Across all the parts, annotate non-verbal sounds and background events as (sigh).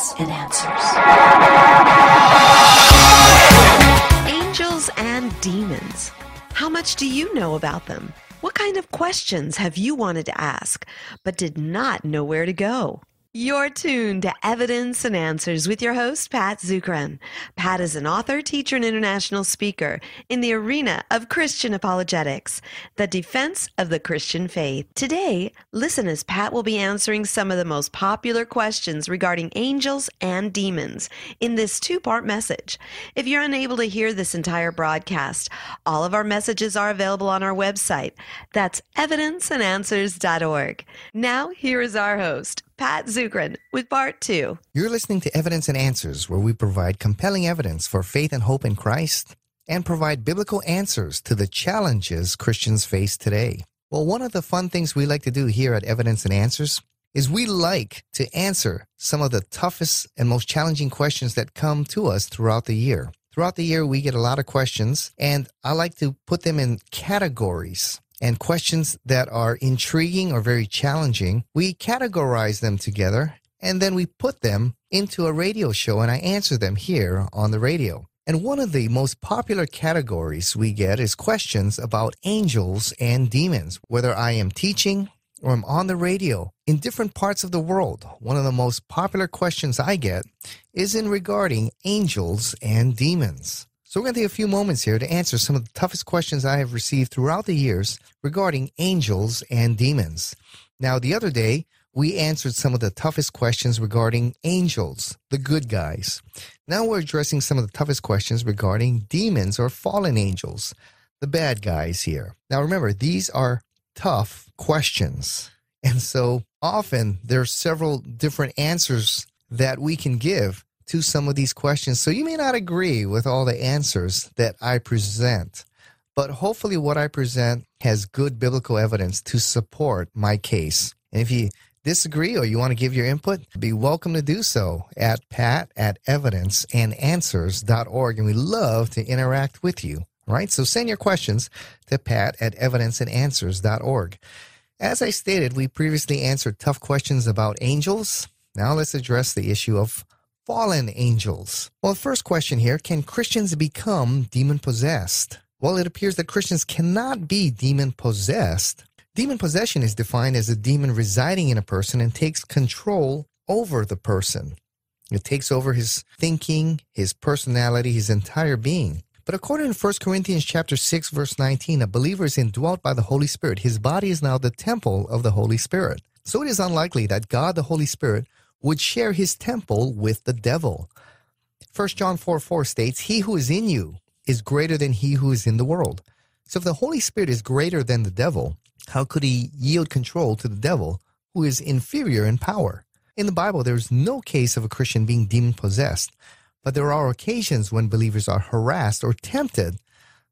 Evidence and Answers. Angels and demons. How much do you know about them? What kind of questions have you wanted to ask but did not know where to go? You're tuned to Evidence and Answers with your host, Pat Zukeran. Pat is an author, teacher, and international speaker in the arena of Christian apologetics, the defense of the Christian faith. Today, listen as Pat will be answering some of the most popular questions regarding angels and demons in this two part message. If you're unable to hear this entire broadcast, all of our messages are available on our website. That's evidenceandanswers.org. Now, here is our host, Pat Zukeran with part two. You're listening to Evidence and Answers, where we provide compelling evidence for faith and hope in Christ and provide biblical answers to the challenges Christians face today. Well, one of the fun things we like to do here at Evidence and Answers is we like to answer some of the toughest and most challenging questions that come to us throughout the year. Throughout the year, we get a lot of questions, and I like to put them in categories and questions that are intriguing or very challenging, we categorize them together and then we put them into a radio show and I answer them here on the radio. And one of the most popular categories we get is questions about angels and demons, whether I am teaching or I'm on the radio in different parts of the world. One of the most popular questions I get is in regarding angels and demons. So we're going to take a few moments here to answer some of the toughest questions I have received throughout the years regarding angels and demons. Now, the other day, we answered some of the toughest questions regarding angels, the good guys. Now we're addressing some of the toughest questions regarding demons or fallen angels, the bad guys here. Now remember, these are tough questions. And so often there are several different answers that we can give to some of these questions. So you may not agree with all the answers that I present, but hopefully what I present has good biblical evidence to support my case. And if you disagree or you want to give your input, be welcome to do so at pat at evidenceandanswers.org. And we love to interact with you. Right? So send your questions to pat at evidenceandanswers.org. As I stated, we previously answered tough questions about angels. Now let's address the issue of fallen angels. Well, first question here can Christians become demon possessed? Well, it appears that Christians cannot be demon possessed. Demon possession is defined as a demon residing in a person and takes control over the person. It takes over his thinking, his personality, his entire being. But according to 1 Corinthians chapter 6 verse 19, a believer is indwelt by the Holy Spirit. His body is now the temple of the Holy Spirit. So it is unlikely that God the Holy Spirit would share his temple with the devil. 1 John 4 4 states, He who is in you is greater than he who is in the world. So if the Holy Spirit is greater than the devil, how could he yield control to the devil who is inferior in power? In the Bible, there is no case of a Christian being demon possessed, but there are occasions when believers are harassed or tempted,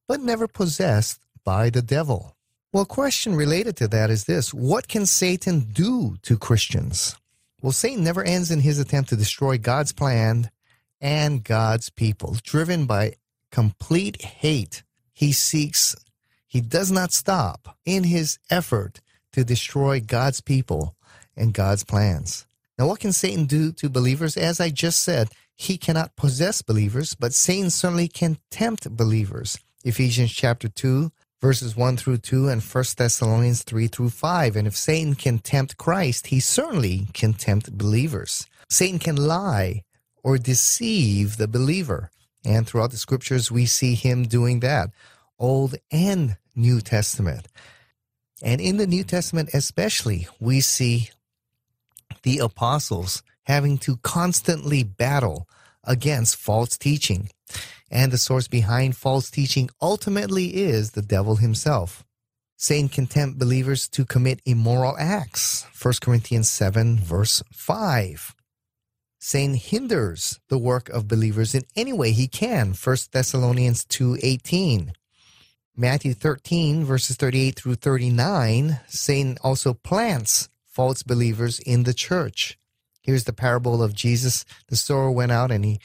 but never possessed by the devil. Well, a question related to that is this What can Satan do to Christians? Well, Satan never ends in his attempt to destroy God's plan and God's people. Driven by complete hate, he seeks, he does not stop in his effort to destroy God's people and God's plans. Now, what can Satan do to believers? As I just said, he cannot possess believers, but Satan certainly can tempt believers. Ephesians chapter 2, verses 1 through 2 and 1 Thessalonians 3 through 5. And if Satan can tempt Christ, he certainly can tempt believers. Satan can lie or deceive the believer. And throughout the scriptures, we see him doing that, Old and New Testament. And in the New Testament, especially, we see the apostles having to constantly battle against false teaching and the source behind false teaching ultimately is the devil himself. Satan tempt believers to commit immoral acts. 1 Corinthians 7, verse 5. Satan hinders the work of believers in any way he can. 1 Thessalonians 2:18. Matthew 13 verses 38 through 39, Satan also plants false believers in the church. Here's the parable of Jesus. The sower went out and he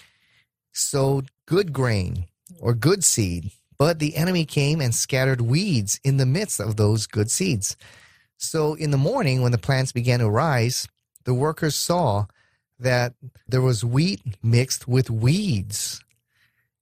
sowed good grain or good seed, but the enemy came and scattered weeds in the midst of those good seeds. So in the morning, when the plants began to rise, the workers saw that there was wheat mixed with weeds.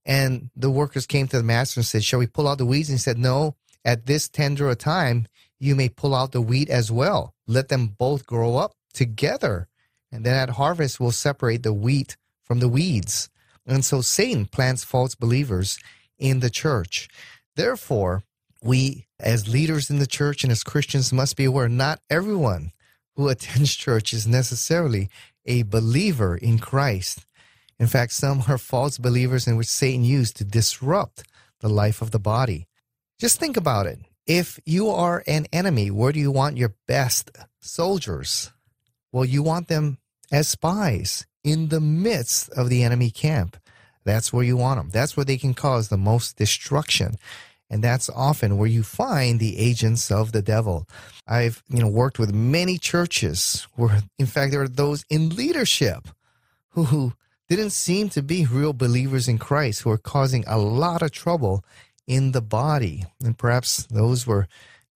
And the workers came to the master and said, Shall we pull out the weeds? And he said, No, at this tender a time, you may pull out the wheat as well. Let them both grow up together. And then at harvest, we'll separate the wheat from the weeds. And so Satan plants false believers in the church. Therefore, we as leaders in the church and as Christians must be aware not everyone who (laughs) attends church is necessarily a believer in Christ. In fact, some are false believers in which Satan used to disrupt the life of the body. Just think about it. If you are an enemy, where do you want your best soldiers? Well, you want them as spies in the midst of the enemy camp. That's where you want them. That's where they can cause the most destruction. And that's often where you find the agents of the devil. I've, you know, worked with many churches where, in fact, there are those in leadership who didn't seem to be real believers in Christ who are causing a lot of trouble in the body. And perhaps those were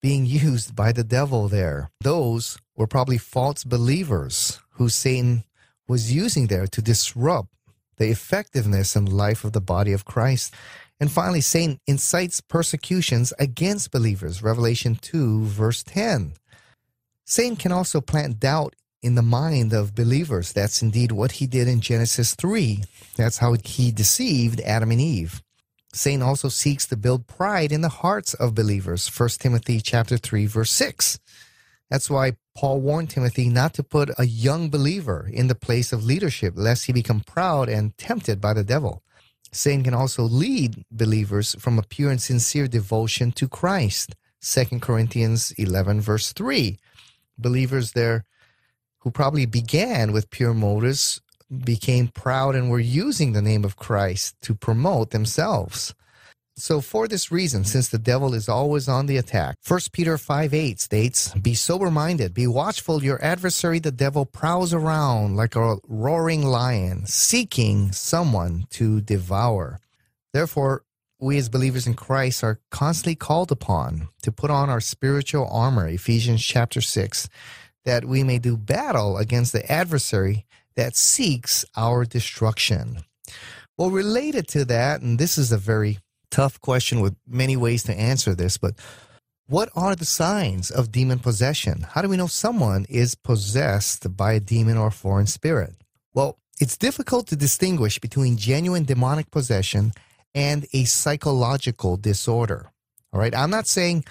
being used by the devil there. Those were probably false believers who Satan was using there to disrupt the effectiveness and life of the body of Christ. And finally, Satan incites persecutions against believers. Revelation 2, verse 10. Satan can also plant doubt in the mind of believers. That's indeed what he did in Genesis 3. That's how he deceived Adam and Eve. Satan also seeks to build pride in the hearts of believers. 1 Timothy chapter 3 verse 6. That's why Paul warned Timothy not to put a young believer in the place of leadership lest he become proud and tempted by the devil. Satan can also lead believers from a pure and sincere devotion to Christ. 2 Corinthians 11, verse 3. Believers there who probably began with pure motives became proud and were using the name of Christ to promote themselves. So, for this reason, since the devil is always on the attack, 1 Peter 5 8 states, Be sober minded, be watchful. Your adversary, the devil, prowls around like a roaring lion, seeking someone to devour. Therefore, we as believers in Christ are constantly called upon to put on our spiritual armor, Ephesians chapter 6, that we may do battle against the adversary that seeks our destruction. Well, related to that, and this is a very tough question with many ways to answer this, but what are the signs of demon possession? How do we know someone is possessed by a demon or foreign spirit? Well, it's difficult to distinguish between genuine demonic possession and a psychological disorder. All right, I'm not saying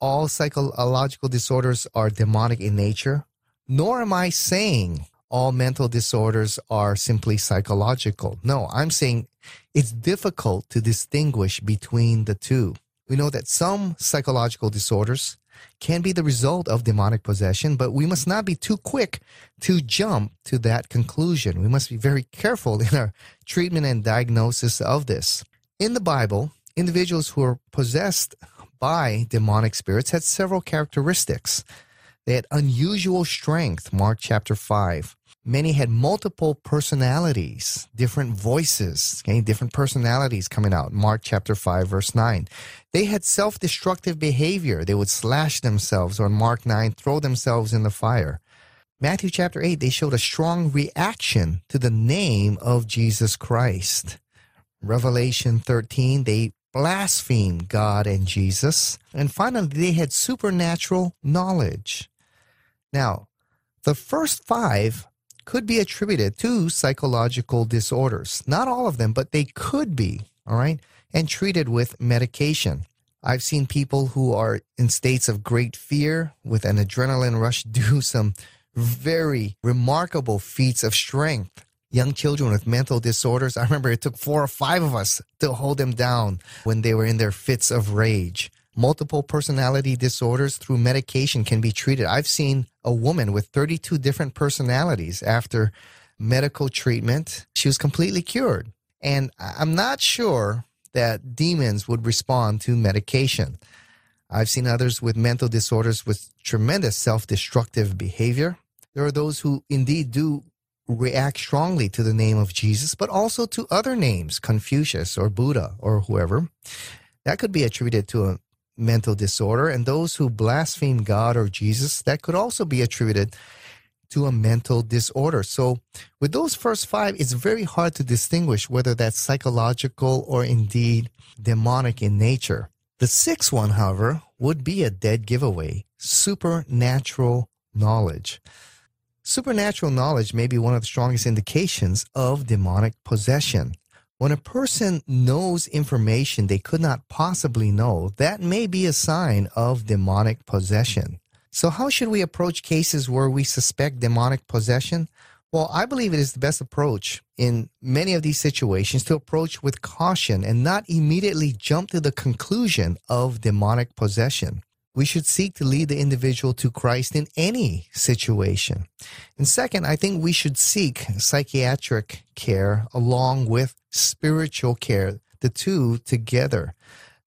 all psychological disorders are demonic in nature, nor am I saying all mental disorders are simply psychological. No, I'm saying it's difficult to distinguish between the two. We know that some psychological disorders can be the result of demonic possession, but we must not be too quick to jump to that conclusion. We must be very careful in our treatment and diagnosis of this. In the Bible, individuals who are possessed by demonic spirits had several characteristics. They had unusual strength, Mark chapter 5. Many had multiple personalities, different voices, okay, different personalities coming out. Mark chapter 5, verse 9. They had self destructive behavior. They would slash themselves, or Mark 9, throw themselves in the fire. Matthew chapter 8, they showed a strong reaction to the name of Jesus Christ. Revelation 13, they blasphemed God and Jesus. And finally, they had supernatural knowledge. Now, the first five could be attributed to psychological disorders. Not all of them, but they could be, all right, and treated with medication. I've seen people who are in states of great fear with an adrenaline rush (laughs) do some very remarkable feats of strength. Young children with mental disorders, I remember it took four or five of us to hold them down when they were in their fits of rage multiple personality disorders through medication can be treated. I've seen a woman with 32 different personalities after medical treatment. She was completely cured. And I'm not sure that demons would respond to medication. I've seen others with mental disorders with tremendous self destructive behavior. There are those who indeed do react strongly to the name of Jesus, but also to other names, Confucius or Buddha or whoever. That could be attributed to a mental disorder, and those who blaspheme God or Jesus, that could also be attributed to a mental disorder. So, with those first five, it's very hard to distinguish whether that's psychological or indeed demonic in nature. The sixth one, however, would be a dead giveaway supernatural knowledge. Supernatural knowledge may be one of the strongest indications of demonic possession. When a person knows information they could not possibly know, that may be a sign of demonic possession. So, how should we approach cases where we suspect demonic possession? Well, I believe it is the best approach in many of these situations to approach with caution and not immediately jump to the conclusion of demonic possession. We should seek to lead the individual to Christ in any situation. And second, I think we should seek psychiatric care along with spiritual care, the two together.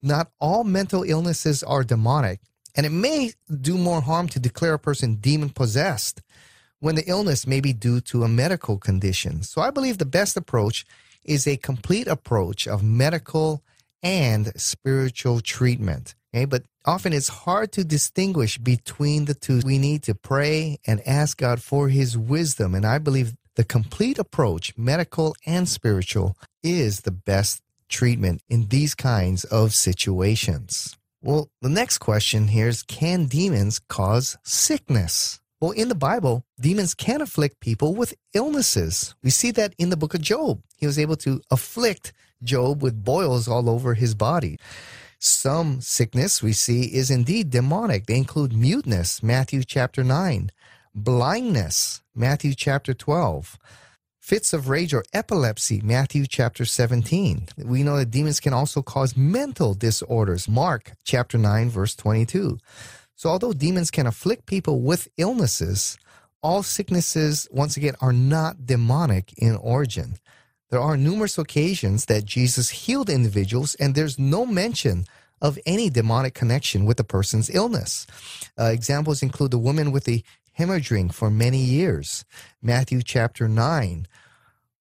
Not all mental illnesses are demonic, and it may do more harm to declare a person demon possessed when the illness may be due to a medical condition. So I believe the best approach is a complete approach of medical and spiritual treatment. Okay, but often it's hard to distinguish between the two. We need to pray and ask God for his wisdom. And I believe the complete approach, medical and spiritual, is the best treatment in these kinds of situations. Well, the next question here is Can demons cause sickness? Well, in the Bible, demons can afflict people with illnesses. We see that in the book of Job. He was able to afflict Job with boils all over his body. Some sickness we see is indeed demonic. They include muteness, Matthew chapter 9, blindness, Matthew chapter 12, fits of rage or epilepsy, Matthew chapter 17. We know that demons can also cause mental disorders, Mark chapter 9, verse 22. So, although demons can afflict people with illnesses, all sicknesses, once again, are not demonic in origin. There are numerous occasions that Jesus healed individuals, and there's no mention of any demonic connection with the person's illness. Uh, examples include the woman with the hemorrhaging for many years, Matthew chapter 9,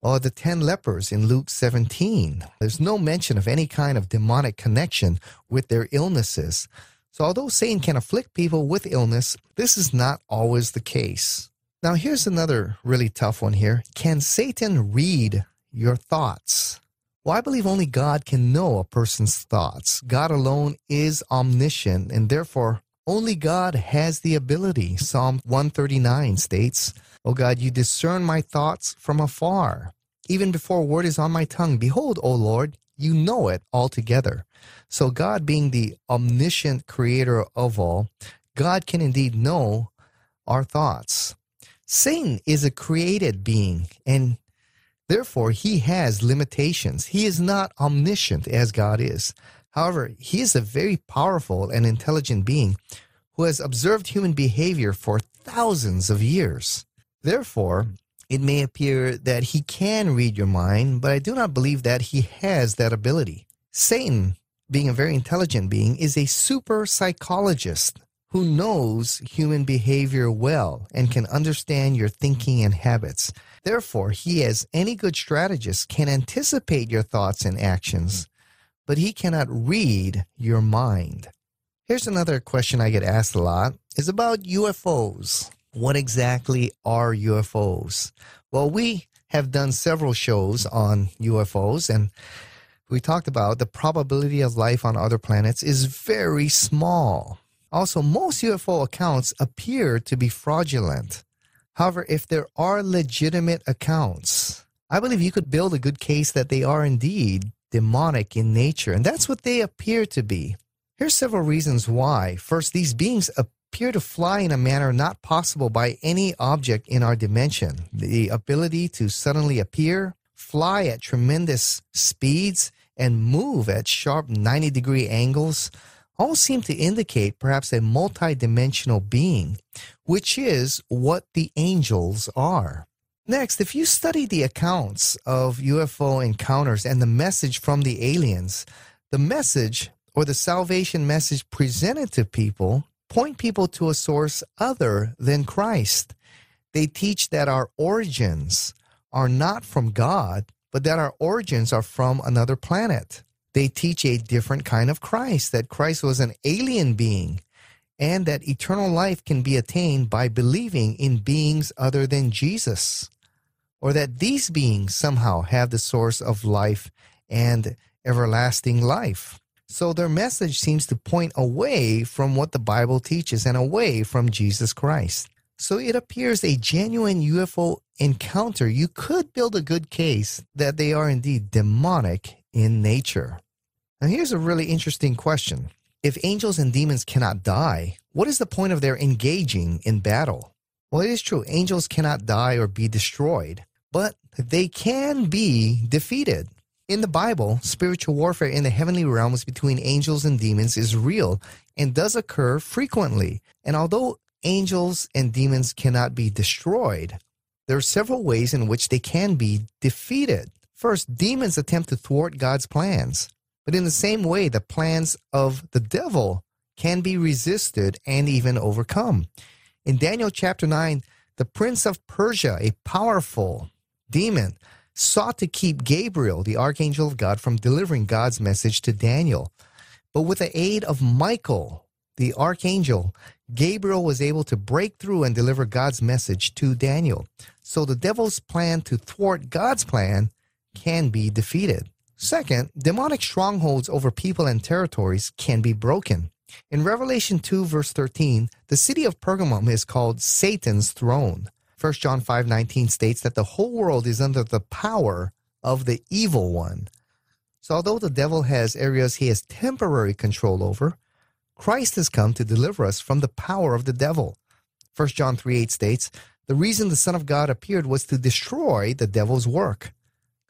or the 10 lepers in Luke 17. There's no mention of any kind of demonic connection with their illnesses. So, although Satan can afflict people with illness, this is not always the case. Now, here's another really tough one here. Can Satan read your thoughts. Well, I believe only God can know a person's thoughts. God alone is omniscient, and therefore only God has the ability. Psalm 139 states, O God, you discern my thoughts from afar. Even before a word is on my tongue, behold, O Lord, you know it altogether. So, God being the omniscient creator of all, God can indeed know our thoughts. Satan is a created being, and Therefore, he has limitations. He is not omniscient as God is. However, he is a very powerful and intelligent being who has observed human behavior for thousands of years. Therefore, it may appear that he can read your mind, but I do not believe that he has that ability. Satan, being a very intelligent being, is a super psychologist who knows human behavior well and can understand your thinking and habits. Therefore, he, as any good strategist, can anticipate your thoughts and actions, but he cannot read your mind. Here's another question I get asked a lot is about UFOs. What exactly are UFOs? Well, we have done several shows on UFOs and we talked about the probability of life on other planets is very small. Also, most UFO accounts appear to be fraudulent. However, if there are legitimate accounts, I believe you could build a good case that they are indeed demonic in nature, and that's what they appear to be. Here's several reasons why. First, these beings appear to fly in a manner not possible by any object in our dimension. The ability to suddenly appear, fly at tremendous speeds, and move at sharp 90 degree angles all seem to indicate perhaps a multidimensional being, which is what the angels are. Next, if you study the accounts of UFO encounters and the message from the aliens, the message or the salvation message presented to people point people to a source other than Christ. They teach that our origins are not from God, but that our origins are from another planet they teach a different kind of Christ, that Christ was an alien being and that eternal life can be attained by believing in beings other than Jesus, or that these beings somehow have the source of life and everlasting life. So their message seems to point away from what the Bible teaches and away from Jesus Christ. So it appears a genuine UFO encounter, you could build a good case that they are indeed demonic in nature. Now, here's a really interesting question. If angels and demons cannot die, what is the point of their engaging in battle? Well, it is true, angels cannot die or be destroyed, but they can be defeated. In the Bible, spiritual warfare in the heavenly realms between angels and demons is real and does occur frequently. And although angels and demons cannot be destroyed, there are several ways in which they can be defeated. First, demons attempt to thwart God's plans. But in the same way, the plans of the devil can be resisted and even overcome. In Daniel chapter 9, the prince of Persia, a powerful demon, sought to keep Gabriel, the archangel of God, from delivering God's message to Daniel. But with the aid of Michael, the archangel, Gabriel was able to break through and deliver God's message to Daniel. So the devil's plan to thwart God's plan can be defeated. Second, demonic strongholds over people and territories can be broken. In Revelation 2, verse 13, the city of Pergamum is called Satan's throne. 1 John 5:19 states that the whole world is under the power of the evil one. So although the devil has areas he has temporary control over, Christ has come to deliver us from the power of the devil. 1 John 3:8 states, "The reason the Son of God appeared was to destroy the devil's work."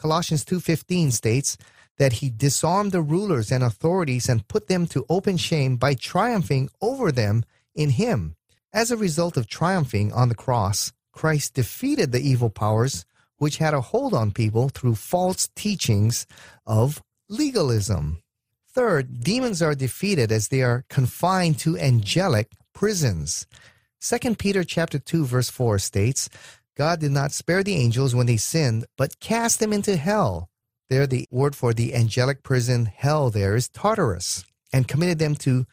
Colossians 2:15 states that he disarmed the rulers and authorities and put them to open shame by triumphing over them in him. As a result of triumphing on the cross, Christ defeated the evil powers which had a hold on people through false teachings of legalism. Third, demons are defeated as they are confined to angelic prisons. 2 Peter chapter 2 verse 4 states, God did not spare the angels when they sinned, but cast them into hell. There the word for the angelic prison hell there is Tartarus, and committed them to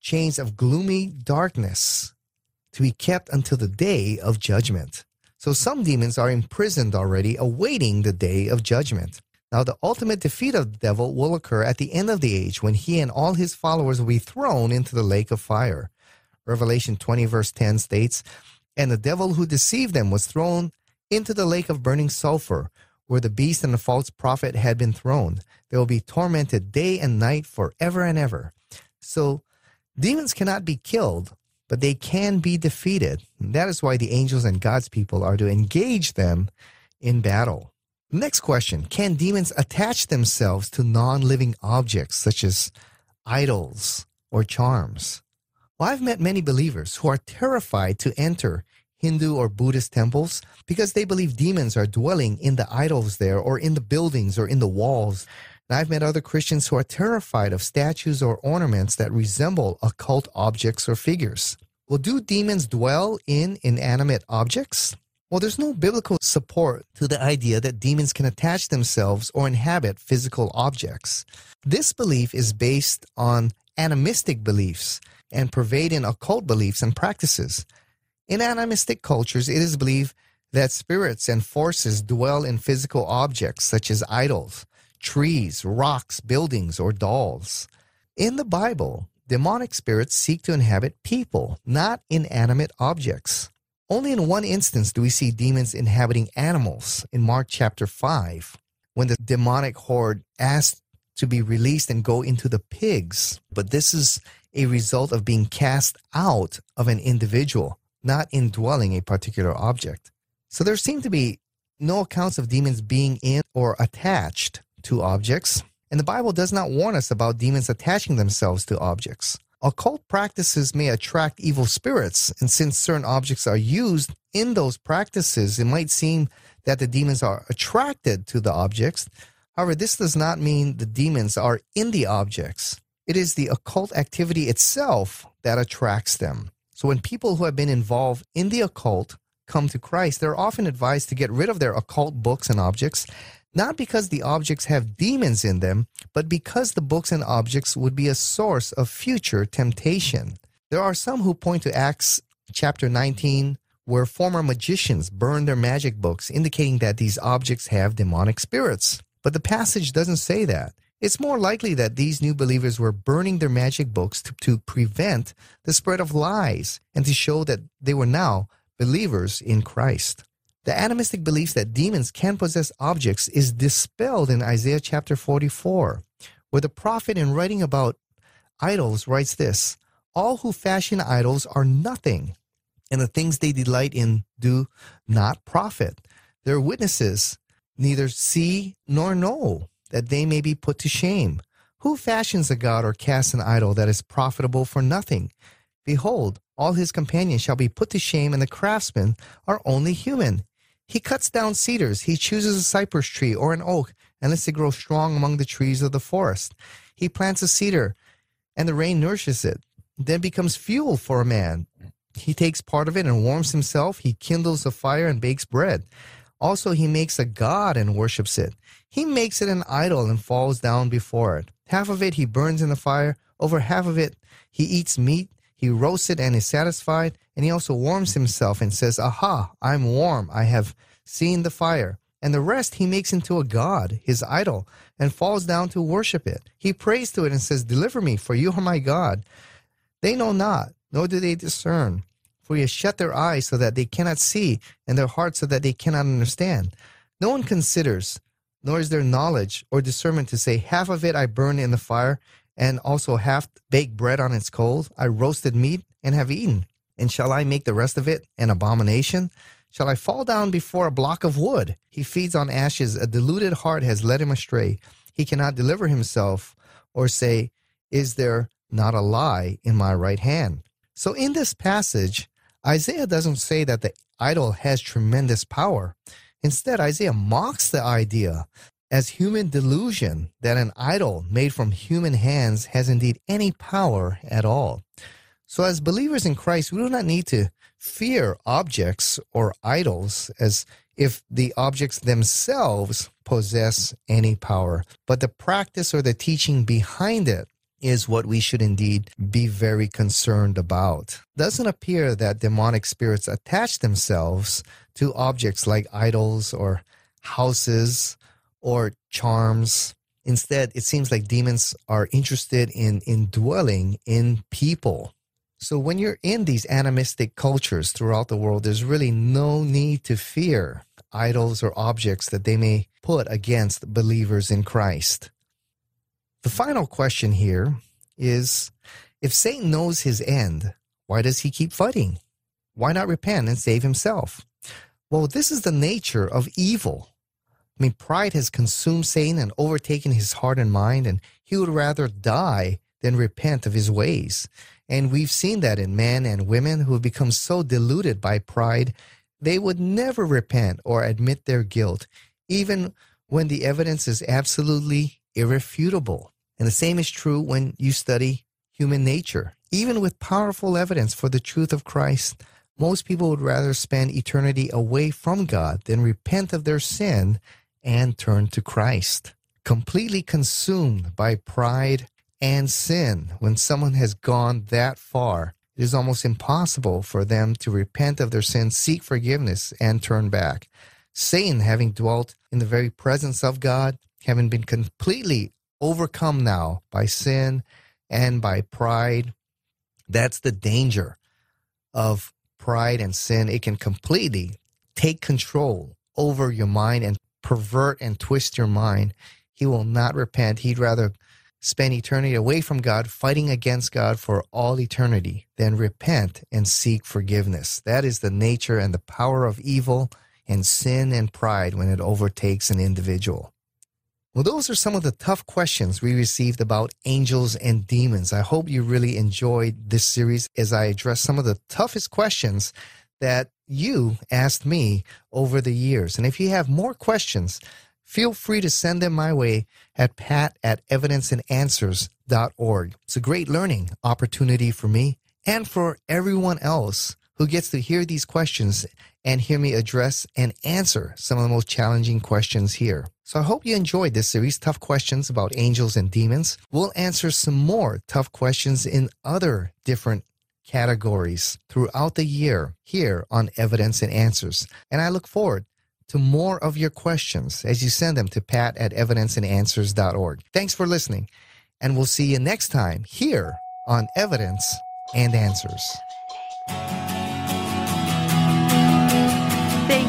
chains of gloomy darkness to be kept until the day of judgment. So some demons are imprisoned already, awaiting the day of judgment. Now, the ultimate defeat of the devil will occur at the end of the age when he and all his followers will be thrown into the lake of fire. Revelation 20, verse 10 states, And the devil who deceived them was thrown into the lake of burning sulfur, where the beast and the false prophet had been thrown. They will be tormented day and night forever and ever. So, demons cannot be killed, but they can be defeated. And that is why the angels and God's people are to engage them in battle. Next question Can demons attach themselves to non living objects such as idols or charms? Well, I've met many believers who are terrified to enter Hindu or Buddhist temples because they believe demons are dwelling in the idols there or in the buildings or in the walls. And I've met other Christians who are terrified of statues or ornaments that resemble occult objects or figures. Well, do demons dwell in inanimate objects? Well, there's no biblical support to the idea that demons can attach themselves or inhabit physical objects. This belief is based on animistic beliefs and pervading occult beliefs and practices. In animistic cultures, it is believed that spirits and forces dwell in physical objects such as idols, trees, rocks, buildings, or dolls. In the Bible, demonic spirits seek to inhabit people, not inanimate objects. Only in one instance do we see demons inhabiting animals in Mark chapter 5, when the demonic horde asked to be released and go into the pigs. But this is a result of being cast out of an individual, not indwelling a particular object. So there seem to be no accounts of demons being in or attached to objects, and the Bible does not warn us about demons attaching themselves to objects. Occult practices may attract evil spirits, and since certain objects are used in those practices, it might seem that the demons are attracted to the objects. However, this does not mean the demons are in the objects. It is the occult activity itself that attracts them. So when people who have been involved in the occult come to Christ, they're often advised to get rid of their occult books and objects not because the objects have demons in them, but because the books and objects would be a source of future temptation. There are some who point to Acts chapter 19, where former magicians burn their magic books, indicating that these objects have demonic spirits. But the passage doesn't say that. It's more likely that these new believers were burning their magic books to, to prevent the spread of lies and to show that they were now believers in Christ. The animistic beliefs that demons can possess objects is dispelled in Isaiah chapter 44, where the prophet, in writing about idols, writes this All who fashion idols are nothing, and the things they delight in do not profit. Their witnesses neither see nor know that they may be put to shame. Who fashions a god or casts an idol that is profitable for nothing? Behold, all his companions shall be put to shame, and the craftsmen are only human. He cuts down cedars, he chooses a cypress tree or an oak, and lets it grow strong among the trees of the forest. He plants a cedar, and the rain nourishes it, then becomes fuel for a man. He takes part of it and warms himself. He kindles a fire and bakes bread. Also, he makes a god and worships it. He makes it an idol and falls down before it. Half of it he burns in the fire. Over half of it he eats meat. He roasts it and is satisfied. And he also warms himself and says, Aha, I'm warm. I have seen the fire. And the rest he makes into a god, his idol, and falls down to worship it. He prays to it and says, Deliver me, for you are my God. They know not, nor do they discern. For has shut their eyes so that they cannot see, and their hearts so that they cannot understand. No one considers, nor is there knowledge or discernment to say, Half of it I burn in the fire, and also half baked bread on its coals. I roasted meat and have eaten. And shall I make the rest of it an abomination? Shall I fall down before a block of wood? He feeds on ashes. A deluded heart has led him astray. He cannot deliver himself or say, Is there not a lie in my right hand? So in this passage, Isaiah doesn't say that the idol has tremendous power. Instead, Isaiah mocks the idea as human delusion that an idol made from human hands has indeed any power at all. So, as believers in Christ, we do not need to fear objects or idols as if the objects themselves possess any power, but the practice or the teaching behind it is what we should indeed be very concerned about. Doesn't appear that demonic spirits attach themselves to objects like idols or houses or charms. Instead, it seems like demons are interested in indwelling in people. So when you're in these animistic cultures throughout the world, there's really no need to fear idols or objects that they may put against believers in Christ. The final question here is if Satan knows his end, why does he keep fighting? Why not repent and save himself? Well, this is the nature of evil. I mean, pride has consumed Satan and overtaken his heart and mind, and he would rather die than repent of his ways. And we've seen that in men and women who have become so deluded by pride, they would never repent or admit their guilt, even when the evidence is absolutely irrefutable. And the same is true when you study human nature. Even with powerful evidence for the truth of Christ, most people would rather spend eternity away from God than repent of their sin and turn to Christ. Completely consumed by pride and sin, when someone has gone that far, it is almost impossible for them to repent of their sins, seek forgiveness, and turn back. Satan, having dwelt in the very presence of God, having been completely overcome now by sin and by pride, that's the danger of pride and sin. It can completely take control over your mind and pervert and twist your mind. He will not repent. He'd rather spend eternity away from God, fighting against God for all eternity, than repent and seek forgiveness. That is the nature and the power of evil and sin and pride when it overtakes an individual. Well, those are some of the tough questions we received about angels and demons. I hope you really enjoyed this series as I address some of the toughest questions that you asked me over the years. And if you have more questions, feel free to send them my way at pat at evidenceandanswers.org. It's a great learning opportunity for me and for everyone else who gets to hear these questions and hear me address and answer some of the most challenging questions here. So I hope you enjoyed this series, Tough Questions about Angels and Demons. We'll answer some more tough questions in other different categories throughout the year here on Evidence and Answers. And I look forward to more of your questions as you send them to pat at evidenceandanswers.org. Thanks for listening, and we'll see you next time here on Evidence and Answers.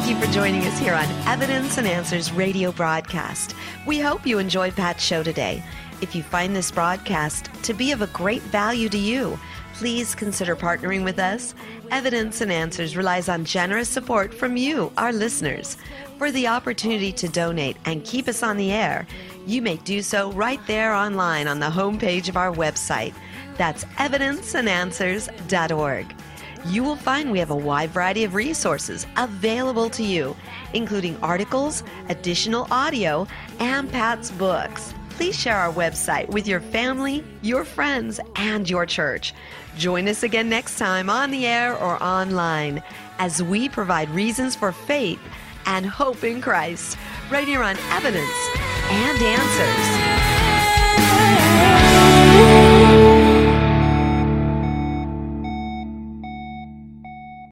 You for joining us here on Evidence and Answers radio broadcast. We hope you enjoyed Pat's show today. If you find this broadcast to be of a great value to you, please consider partnering with us. Evidence and Answers relies on generous support from you, our listeners. For the opportunity to donate and keep us on the air, you may do so right there online on the homepage of our website. That's evidenceandanswers.org. You will find we have a wide variety of resources available to you, including articles, additional audio, and Pat's books please share our website with your family, your friends, and your church. Join us again next time on the air or online as we provide reasons for faith and hope in Christ right here on Evidence and Answers.